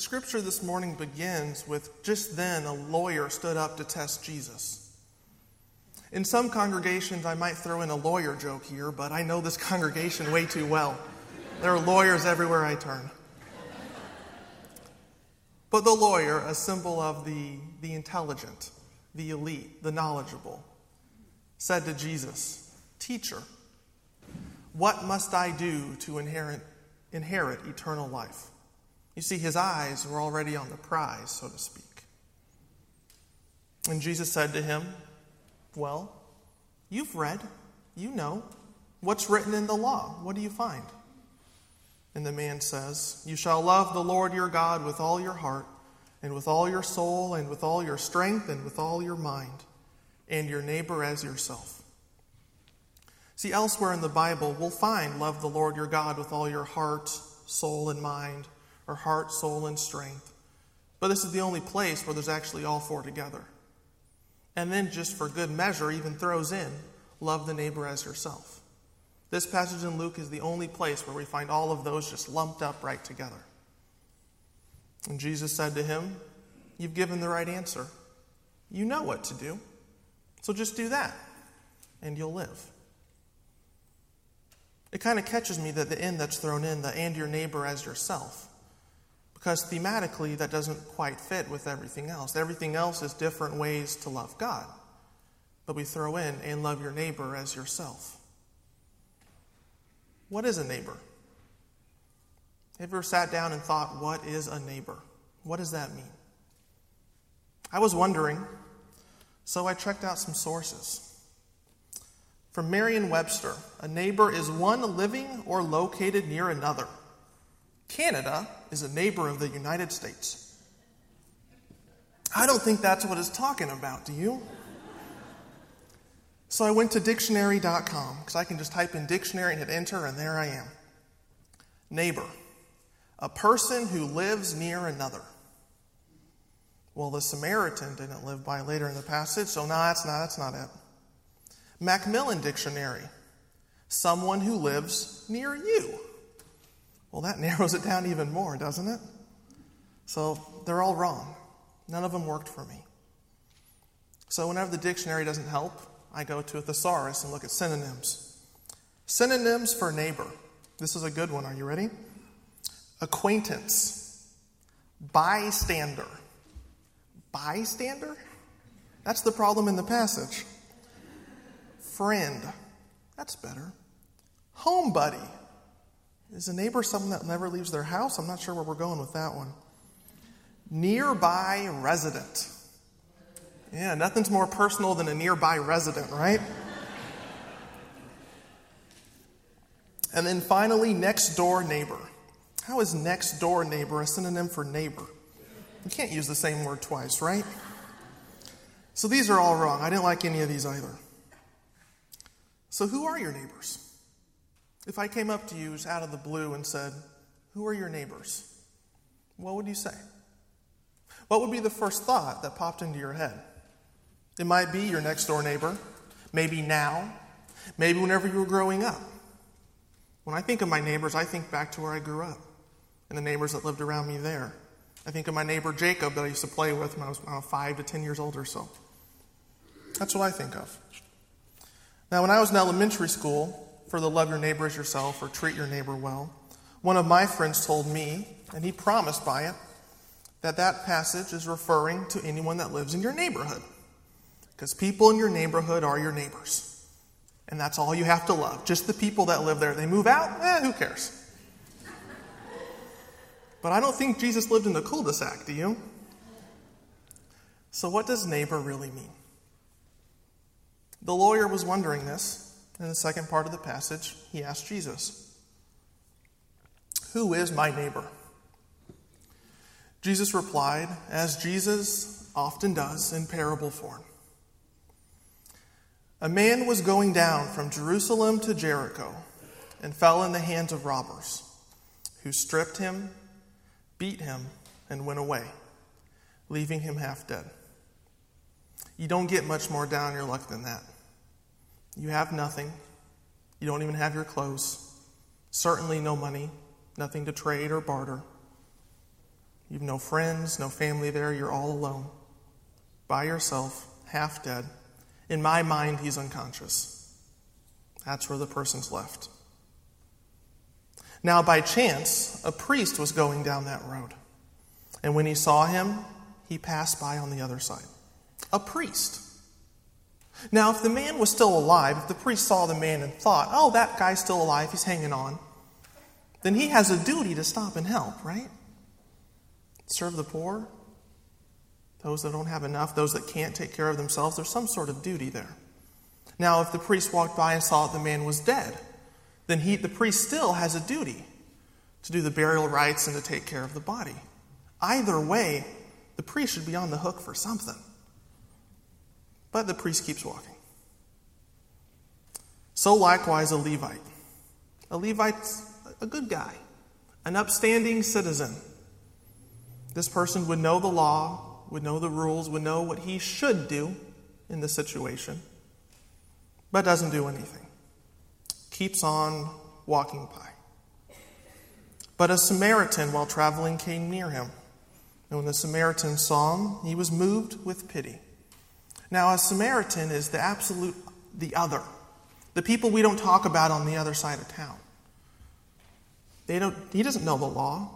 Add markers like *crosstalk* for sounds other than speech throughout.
The scripture this morning begins with just then a lawyer stood up to test Jesus. In some congregations, I might throw in a lawyer joke here, but I know this *laughs* congregation way too well. There are lawyers everywhere I turn. But the lawyer, a symbol of the, the intelligent, the elite, the knowledgeable, said to Jesus, Teacher, what must I do to inherit, inherit eternal life? You see, his eyes were already on the prize, so to speak. And Jesus said to him, Well, you've read, you know. What's written in the law? What do you find? And the man says, You shall love the Lord your God with all your heart, and with all your soul, and with all your strength, and with all your mind, and your neighbor as yourself. See, elsewhere in the Bible, we'll find love the Lord your God with all your heart, soul, and mind heart, soul, and strength. But this is the only place where there's actually all four together. And then, just for good measure, even throws in love the neighbor as yourself. This passage in Luke is the only place where we find all of those just lumped up right together. And Jesus said to him, You've given the right answer. You know what to do. So just do that, and you'll live. It kind of catches me that the end that's thrown in, the and your neighbor as yourself because thematically that doesn't quite fit with everything else. Everything else is different ways to love God. But we throw in and love your neighbor as yourself. What is a neighbor? Have you ever sat down and thought, what is a neighbor? What does that mean? I was wondering, so I checked out some sources. From Merriam Webster, a neighbor is one living or located near another. Canada is a neighbor of the United States. I don't think that's what it's talking about, do you? So I went to dictionary.com because I can just type in dictionary and hit enter, and there I am. Neighbor, a person who lives near another. Well, the Samaritan didn't live by later in the passage, so no, that's not, that's not it. Macmillan Dictionary, someone who lives near you. Well, that *laughs* narrows it down even more, doesn't it? So they're all wrong. None of them worked for me. So whenever the dictionary doesn't help, I go to a thesaurus and look at synonyms. Synonyms for neighbor. This is a good one. Are you ready? Acquaintance, bystander. Bystander? That's the problem in the passage. Friend. That's better. Home buddy. Is a neighbor someone that never leaves their house? I'm not sure where we're going with that one. Nearby resident. Yeah, nothing's more personal than a nearby resident, right? and then finally, next door neighbor. How is next door neighbor a synonym for neighbor? You can't use the same word twice, right? So these are all wrong. I didn't like any of these either. So, who are your neighbors? If I came up to you out of the blue and said, Who are your neighbors? What would you say? What would be the first thought that popped into your head? It might be your next door neighbor, maybe now, maybe whenever you were growing up. When I think of my neighbors, I think back to where I grew up and the neighbors that lived around me there. I think of my neighbor Jacob that I used to play with when I was uh, five to ten years old or so. That's what I think of. Now, when I was in elementary school, for the love your neighbor as yourself or treat your neighbor well. One of my friends told me, and he promised by it, that that passage is referring to anyone that lives in your neighborhood. Because people in your neighborhood are your neighbors. And that's all you have to love. Just the people that live there. They move out, eh, who cares? But I don't think Jesus lived in the cul de sac, do you? So, what does neighbor really mean? The lawyer was wondering this, in the second part of the passage, he asked Jesus, Who is my neighbor? Jesus replied, as Jesus often does in parable form. A man was going down from Jerusalem to Jericho and fell in the hands of robbers, who stripped him, beat him, and went away, leaving him half dead. You don't get much more down your luck than that. You have nothing. You don't even have your clothes. Certainly no money, nothing to trade or barter. You've no friends, no family there. You're all alone, by yourself, half dead. In my mind, he's unconscious. That's where the person's left. Now, by chance, a priest was going down that road. And when he saw him, he passed by on the other side. A priest. Now, if the man was still alive, if the priest saw the man and thought, oh, that guy's still alive, he's hanging on, then he has a duty to stop and help, right? Serve the poor, those that don't have enough, those that can't take care of themselves. There's some sort of duty there. Now, if the priest walked by and saw that the man was dead, then he, the priest still has a duty to do the burial rites and to take care of the body. Either way, the priest should be on the hook for something. But the priest keeps walking. So likewise, a Levite. A Levite's a good guy, an upstanding citizen. This person would know the law, would know the rules, would know what he should do in the situation, but doesn't do anything. Keeps on walking by. But a Samaritan, while traveling, came near him. And when the Samaritan saw him, he was moved with pity. Now, a Samaritan is the absolute, the other, the people we don't talk about on the other side of town. They don't, he doesn't know the law.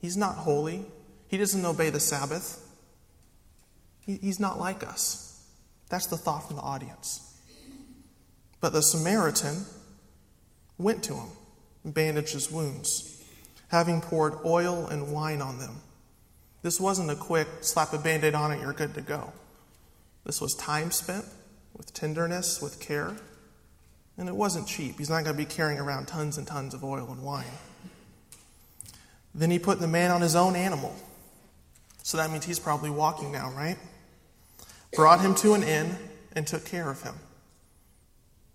He's not holy. He doesn't obey the Sabbath. He, he's not like us. That's the thought from the audience. But the Samaritan went to him and bandaged his wounds, having poured oil and wine on them. This wasn't a quick slap a band aid on it, you're good to go. This was time spent with tenderness, with care, and it wasn't cheap. He's not going to be carrying around tons and tons of oil and wine. Then he put the man on his own animal. So that means he's probably walking now, right? Brought him to an inn and took care of him.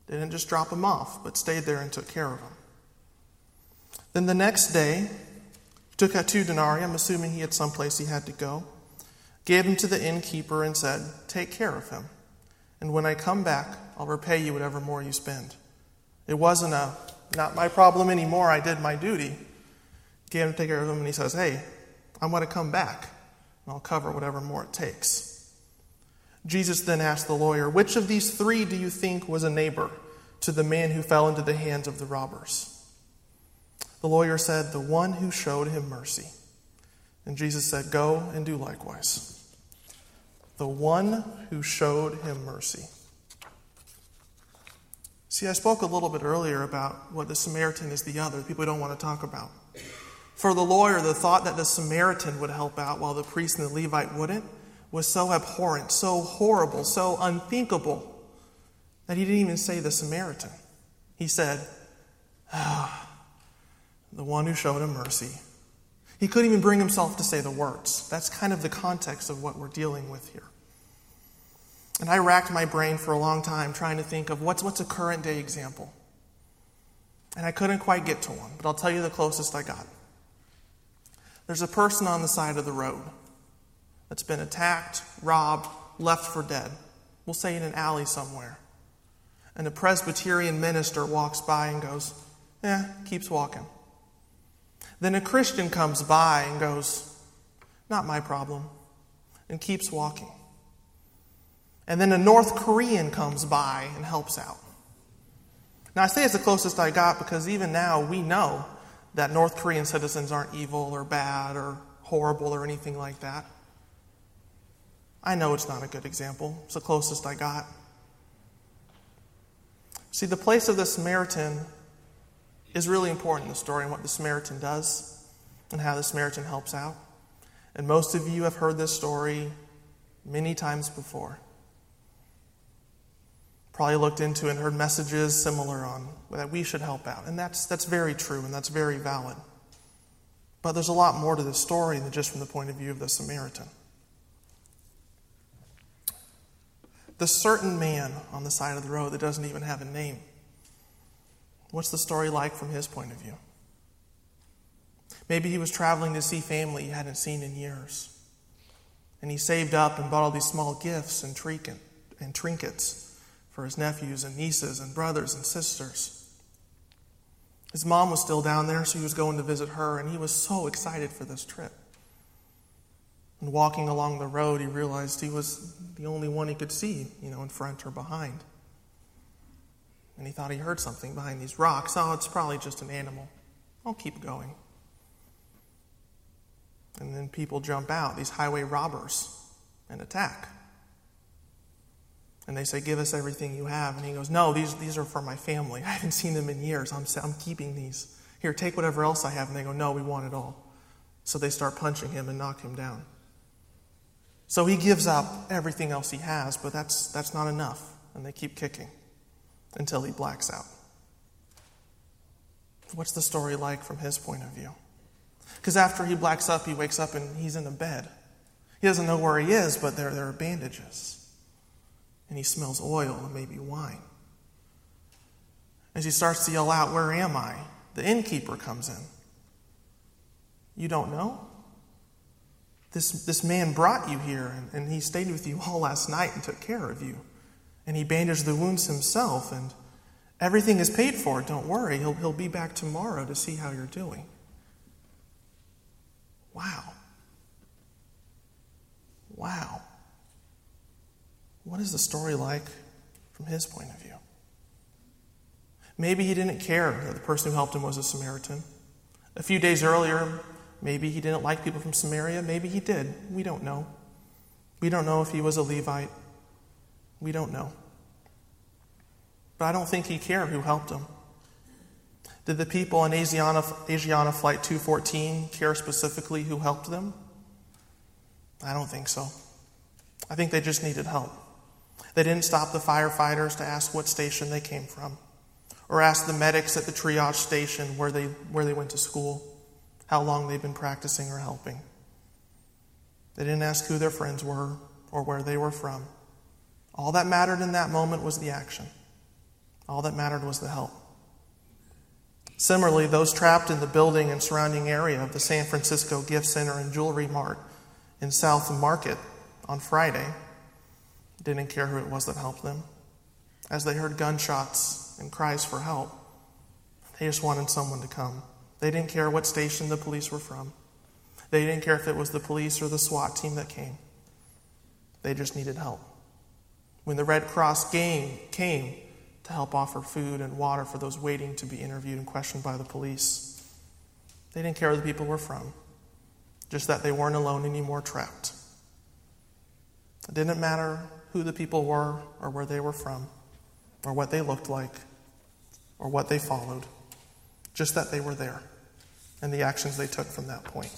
Didn't just drop him off, but stayed there and took care of him. Then the next day, took out two denarii, I'm assuming he had someplace he had to go, gave him to the innkeeper and said, Take care of him. And when I come back, I'll repay you whatever more you spend. It wasn't a, not my problem anymore, I did my duty gave him to take care of him, and he says, Hey, I'm going to come back, and I'll cover whatever more it takes. Jesus then asked the lawyer, Which of these three do you think was a neighbor to the man who fell into the hands of the robbers? The lawyer said, The one who showed him mercy. And Jesus said, Go and do likewise. The one who showed him mercy. See, I spoke a little bit earlier about what the Samaritan is the other, people don't want to talk about. For the lawyer, the thought that the Samaritan would help out while the priest and the Levite wouldn't was so abhorrent, so horrible, so unthinkable that he didn't even say the Samaritan. He said, ah, the one who showed him mercy. He couldn't even bring himself to say the words. That's kind of the context of what we're dealing with here. And I racked my brain for a long time trying to think of what's, what's a current day example. And I couldn't quite get to one, but I'll tell you the closest I got. There's a person on the side of the road that's been attacked, robbed, left for dead. We'll say in an alley somewhere. And a Presbyterian minister walks by and goes, Eh, keeps walking. Then a Christian comes by and goes, Not my problem, and keeps walking. And then a North Korean comes by and helps out. Now, I say it's the closest I got because even now we know that North Korean citizens aren't evil or bad or horrible or anything like that. I know it's not a good example. It's the closest I got. See, the place of the Samaritan is really important in the story and what the Samaritan does and how the Samaritan helps out. And most of you have heard this story many times before probably looked into and heard messages similar on that we should help out. And that's, that's very true and that's very valid. But there's a lot more to this story than just from the point of view of the Samaritan. The certain man on the side of the road that doesn't even have a name. What's the story like from his point of view? Maybe he was traveling to see family he hadn't seen in years. And he saved up and bought all these small gifts and, trinket, and trinkets for his nephews and nieces and brothers and sisters. His mom was still down there, so he was going to visit her, and he was so excited for this trip. And walking along the road, he realized he was the only one he could see, you know, in front or behind. And he thought he heard something behind these rocks. Oh, it's probably just an animal. I'll keep going. And then people jump out, these highway robbers, and attack. And they say, Give us everything you have. And he goes, No, these, these are for my family. *laughs* I haven't seen them in years. I'm, I'm keeping these. Here, take whatever else I have. And they go, No, we want it all. So they start punching him and knock him down. So he gives up everything else he has, but that's, that's not enough. And they keep kicking until he blacks out. What's the story like from his point of view? Because after he blacks up, he wakes up and he's in a bed. He doesn't know where he is, but there, there are bandages. And he smells oil and maybe wine. As he starts to yell out, Where am I? the innkeeper comes in. You don't know? This, this man brought you here, and, and he stayed with you all last night and took care of you. And he bandaged the wounds himself, and everything is paid for. Don't worry, he'll, he'll be back tomorrow to see how you're doing. Wow. Wow. What is the story like from his point of view? Maybe he didn't care that the person who helped him was a Samaritan. A few days earlier, Maybe he didn't like people from Samaria. Maybe he did. We don't know. We don't know if he was a Levite. We don't know. But I don't think he cared who helped him. Did the people on Asiana, Asiana Flight 214 care specifically who helped them? I don't think so. I think they just needed help. They didn't stop the firefighters to ask what station they came from, or ask the medics at the triage station where they, where they went to school how long they'd been practicing or helping. They didn't ask who their friends were or where they were from. All that mattered in that moment was the action. All that mattered was the help. Similarly, those trapped in the building and surrounding area of the San Francisco Gift Center and Jewelry Mart in South Market on Friday didn't care who it was that helped them. As they heard gunshots and cries for help, they just wanted someone to come. They didn't care what station the police were from. They didn't care if it was the police or the SWAT team that came. They just needed help. When the Red Cross gang came to help offer food and water for those waiting to be interviewed and questioned by the police, they didn't care where the people were from, just that they weren't alone anymore trapped. It didn't matter who the people were or where they were from or what they looked like or what they followed just that they were there and the actions they took from that point.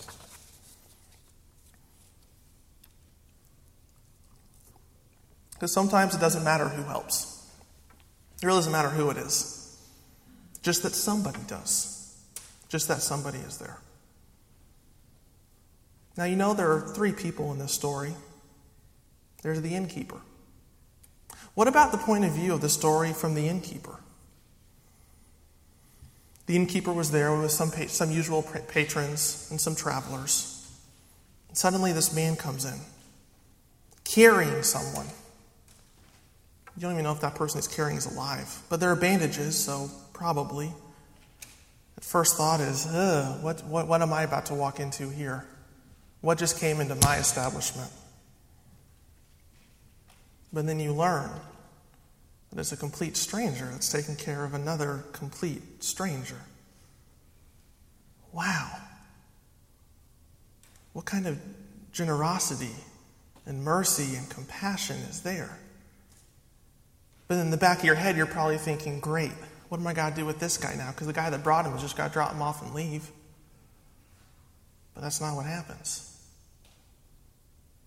Because sometimes it doesn't matter who helps, it really doesn't matter who it is, just that somebody does, just that somebody is there. Now, you know, there are three people in this story. There's the innkeeper. What about the point of view of the story from the innkeeper? The innkeeper was there with some, some usual patrons and some travelers. And suddenly, this man comes in, carrying someone. You don't even know if that person is carrying is alive. But there are bandages, so probably. At first thought is, what, what, what am I about to walk into here? What just came into my establishment? But then you learn that it's a complete stranger that's taking care of another complete stranger. Wow. What kind of generosity and mercy and compassion is there? But in the back of your head, you're probably thinking, great, what am I going to do with this guy now? Because the guy that brought him has just got to drop him off and leave. But that's not what happens.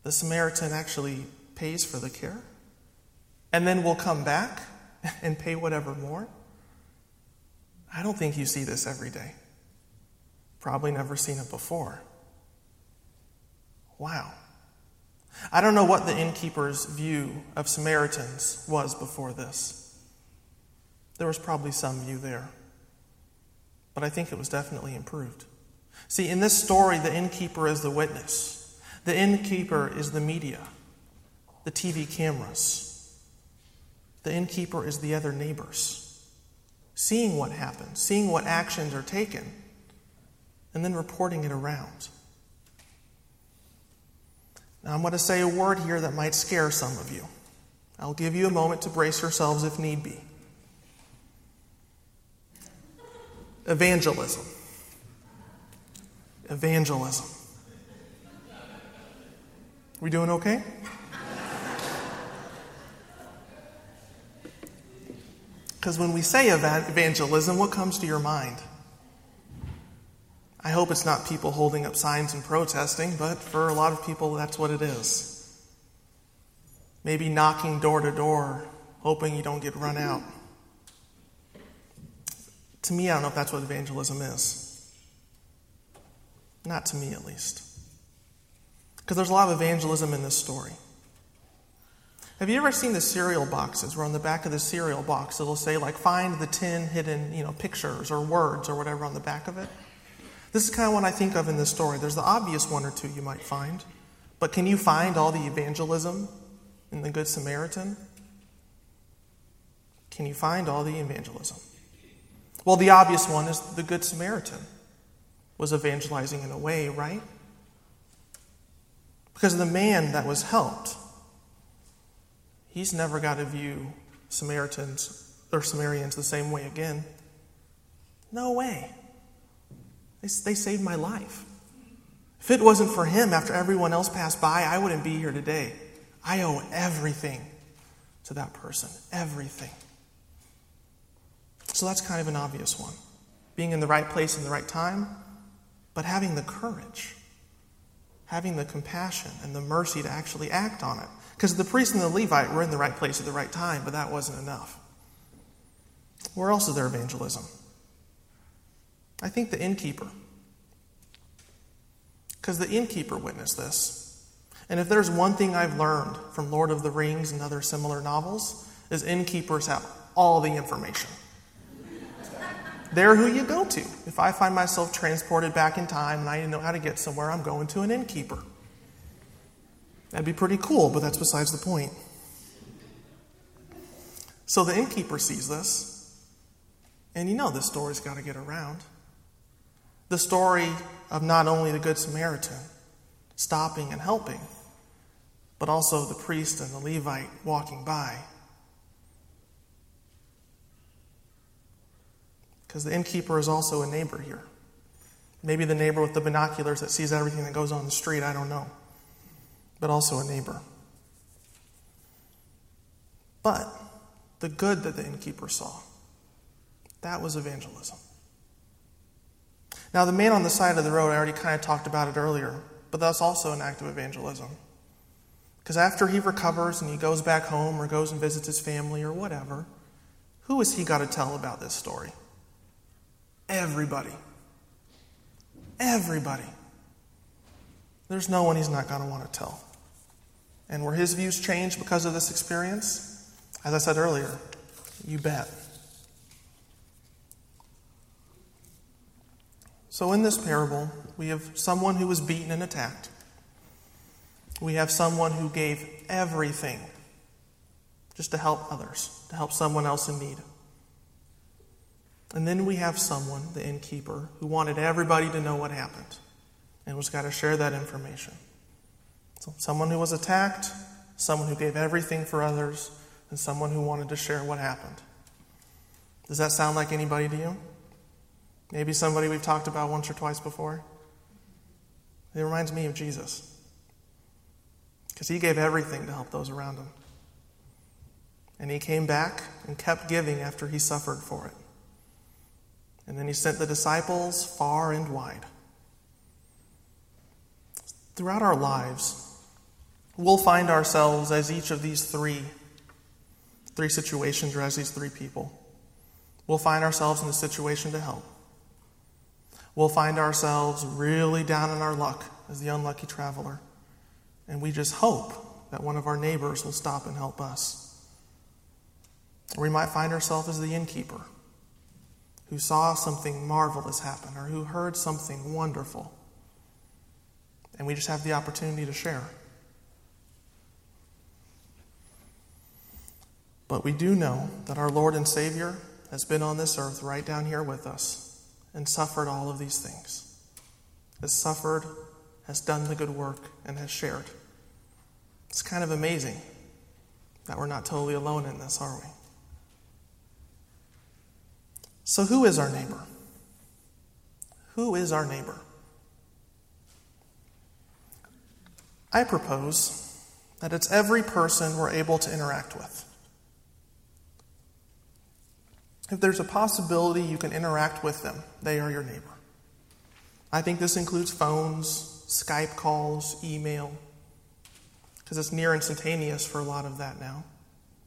The Samaritan actually pays for the care and then will come back *laughs* and pay whatever more. I don't think you see this every day. Probably never seen it before. Wow. I don't know what the innkeeper's view of Samaritans was before this. There was probably some view there. But I think it was definitely improved. See, in this story, the innkeeper is the witness, the innkeeper is the media, the TV cameras. The innkeeper is the other neighbors, seeing what happens, seeing what actions are taken, and then reporting it around. Now, I'm going to say a word here that might scare some of you. I'll give you a moment to brace yourselves if need be. Evangelism. Evangelism. We doing okay? *laughs* Because when we say evangelism, what comes to your mind? I hope it's not people holding up signs and protesting, but for a lot of people, that's what it is. Maybe knocking door to door, hoping you don't get run out. To me, I don't know if that's what evangelism is. Not to me, at least. Because there's a lot of evangelism in this story. Have you ever seen the cereal boxes where on the back of the cereal box it'll say, like, find the 10 hidden, you know, pictures or words or whatever on the back of it? This is kind of what I think of in this story. There's the obvious one or two you might find, but can you find all the evangelism in the Good Samaritan? Can you find all the evangelism? Well, the obvious one is the Good Samaritan was evangelizing in a way, right? Because the man that was helped he's never got to view Samaritans or Samaritans the same way again. No way. They, they saved my life. If it wasn't for him after everyone else passed by, I wouldn't be here today. I owe everything to that person. Everything. So that's kind of an obvious one. Being in the right place in the right time, but having the courage, having the compassion and the mercy to actually act on it. Because the priest and the Levite were in the right place at the right time, but that wasn't enough. Where else is there evangelism? I think the innkeeper. Because the innkeeper witnessed this. And if there's one thing I've learned from Lord of the Rings and other similar novels, is innkeepers have all the information. They're who you go to. If I find myself transported back in time and I didn't know how to get somewhere, I'm going to an innkeeper. That'd be pretty cool, but that's besides the point. So the innkeeper sees this, and you know this story's got to get around. The story of not only the Good Samaritan stopping and helping, but also the priest and the Levite walking by. Because the innkeeper is also a neighbor here. Maybe the neighbor with the binoculars that sees everything that goes on the street, I don't know but also a neighbor. But the good that the innkeeper saw, that was evangelism. Now, the man on the side of the road, I already kind of talked about it earlier, but that's also an act of evangelism. Because after he recovers and he goes back home or goes and visits his family or whatever, who has he got to tell about this story? Everybody. Everybody. There's no one he's not going to want to tell. And were his views changed because of this experience? As I said earlier, you bet. So, in this parable, we have someone who was beaten and attacked. We have someone who gave everything just to help others, to help someone else in need. And then we have someone, the innkeeper, who wanted everybody to know what happened and was got to share that information. So, someone who was attacked, someone who gave everything for others, and someone who wanted to share what happened. Does that sound like anybody to you? Maybe somebody we've talked about once or twice before? It reminds me of Jesus. Because he gave everything to help those around him. And he came back and kept giving after he suffered for it. And then he sent the disciples far and wide. Throughout our lives, we'll find ourselves as each of these three three situations or as these three people. We'll find ourselves in the situation to help. We'll find ourselves really down in our luck as the unlucky traveler. And we just hope that one of our neighbors will stop and help us. Or we might find ourselves as the innkeeper who saw something marvelous happen or who heard something wonderful. And we just have the opportunity to share. But we do know that our Lord and Savior has been on this earth right down here with us and suffered all of these things. Has suffered, has done the good work, and has shared. It's kind of amazing that we're not totally alone in this, are we? So, who is our neighbor? Who is our neighbor? I propose that it's every person we're able to interact with. If there's a possibility you can interact with them, they are your neighbor. I think this includes phones, Skype calls, email, because it's near instantaneous for a lot of that now.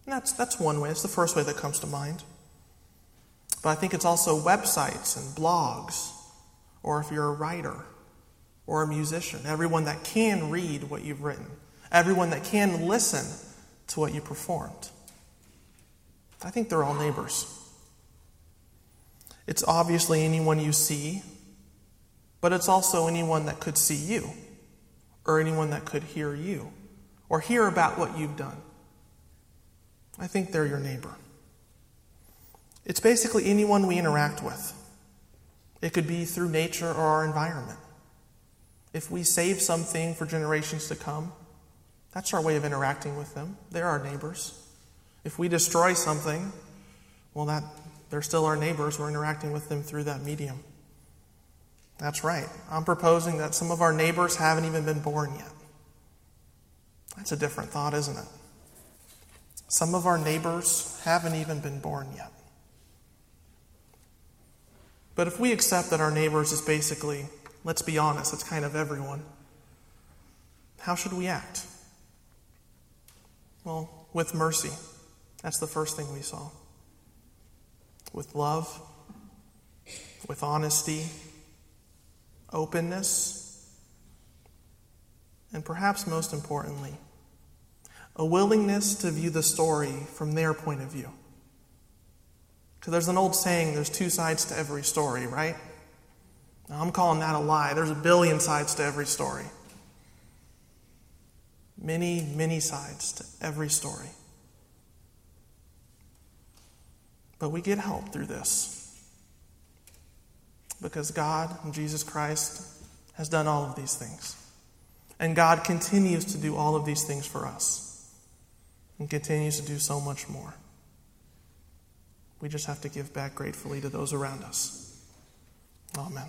And that's, that's one way, it's the first way that comes to mind. But I think it's also websites and blogs, or if you're a writer or a musician, everyone that can read what you've written, everyone that can listen to what you performed. I think they're all neighbors. It's obviously anyone you see, but it's also anyone that could see you, or anyone that could hear you, or hear about what you've done. I think they're your neighbor. It's basically anyone we interact with. It could be through nature or our environment. If we save something for generations to come, that's our way of interacting with them. They're our neighbors. If we destroy something, well, that, they're still our neighbors. We're interacting with them through that medium. That's right. I'm proposing that some of our neighbors haven't even been born yet. That's a different thought, isn't it? Some of our neighbors haven't even been born yet. But if we accept that our neighbors is basically, let's be honest, it's kind of everyone, how should we act? Well, with mercy. That's the first thing we saw. With love, with honesty, openness, and perhaps most importantly, a willingness to view the story from their point of view. Because there's an old saying there's two sides to every story, right? Now, I'm calling that a lie. There's a billion sides to every story. Many, many sides to every story. But we get help through this. Because God and Jesus Christ has done all of these things. And God continues to do all of these things for us and continues to do so much more. We just have to give back gratefully to those around us. Amen.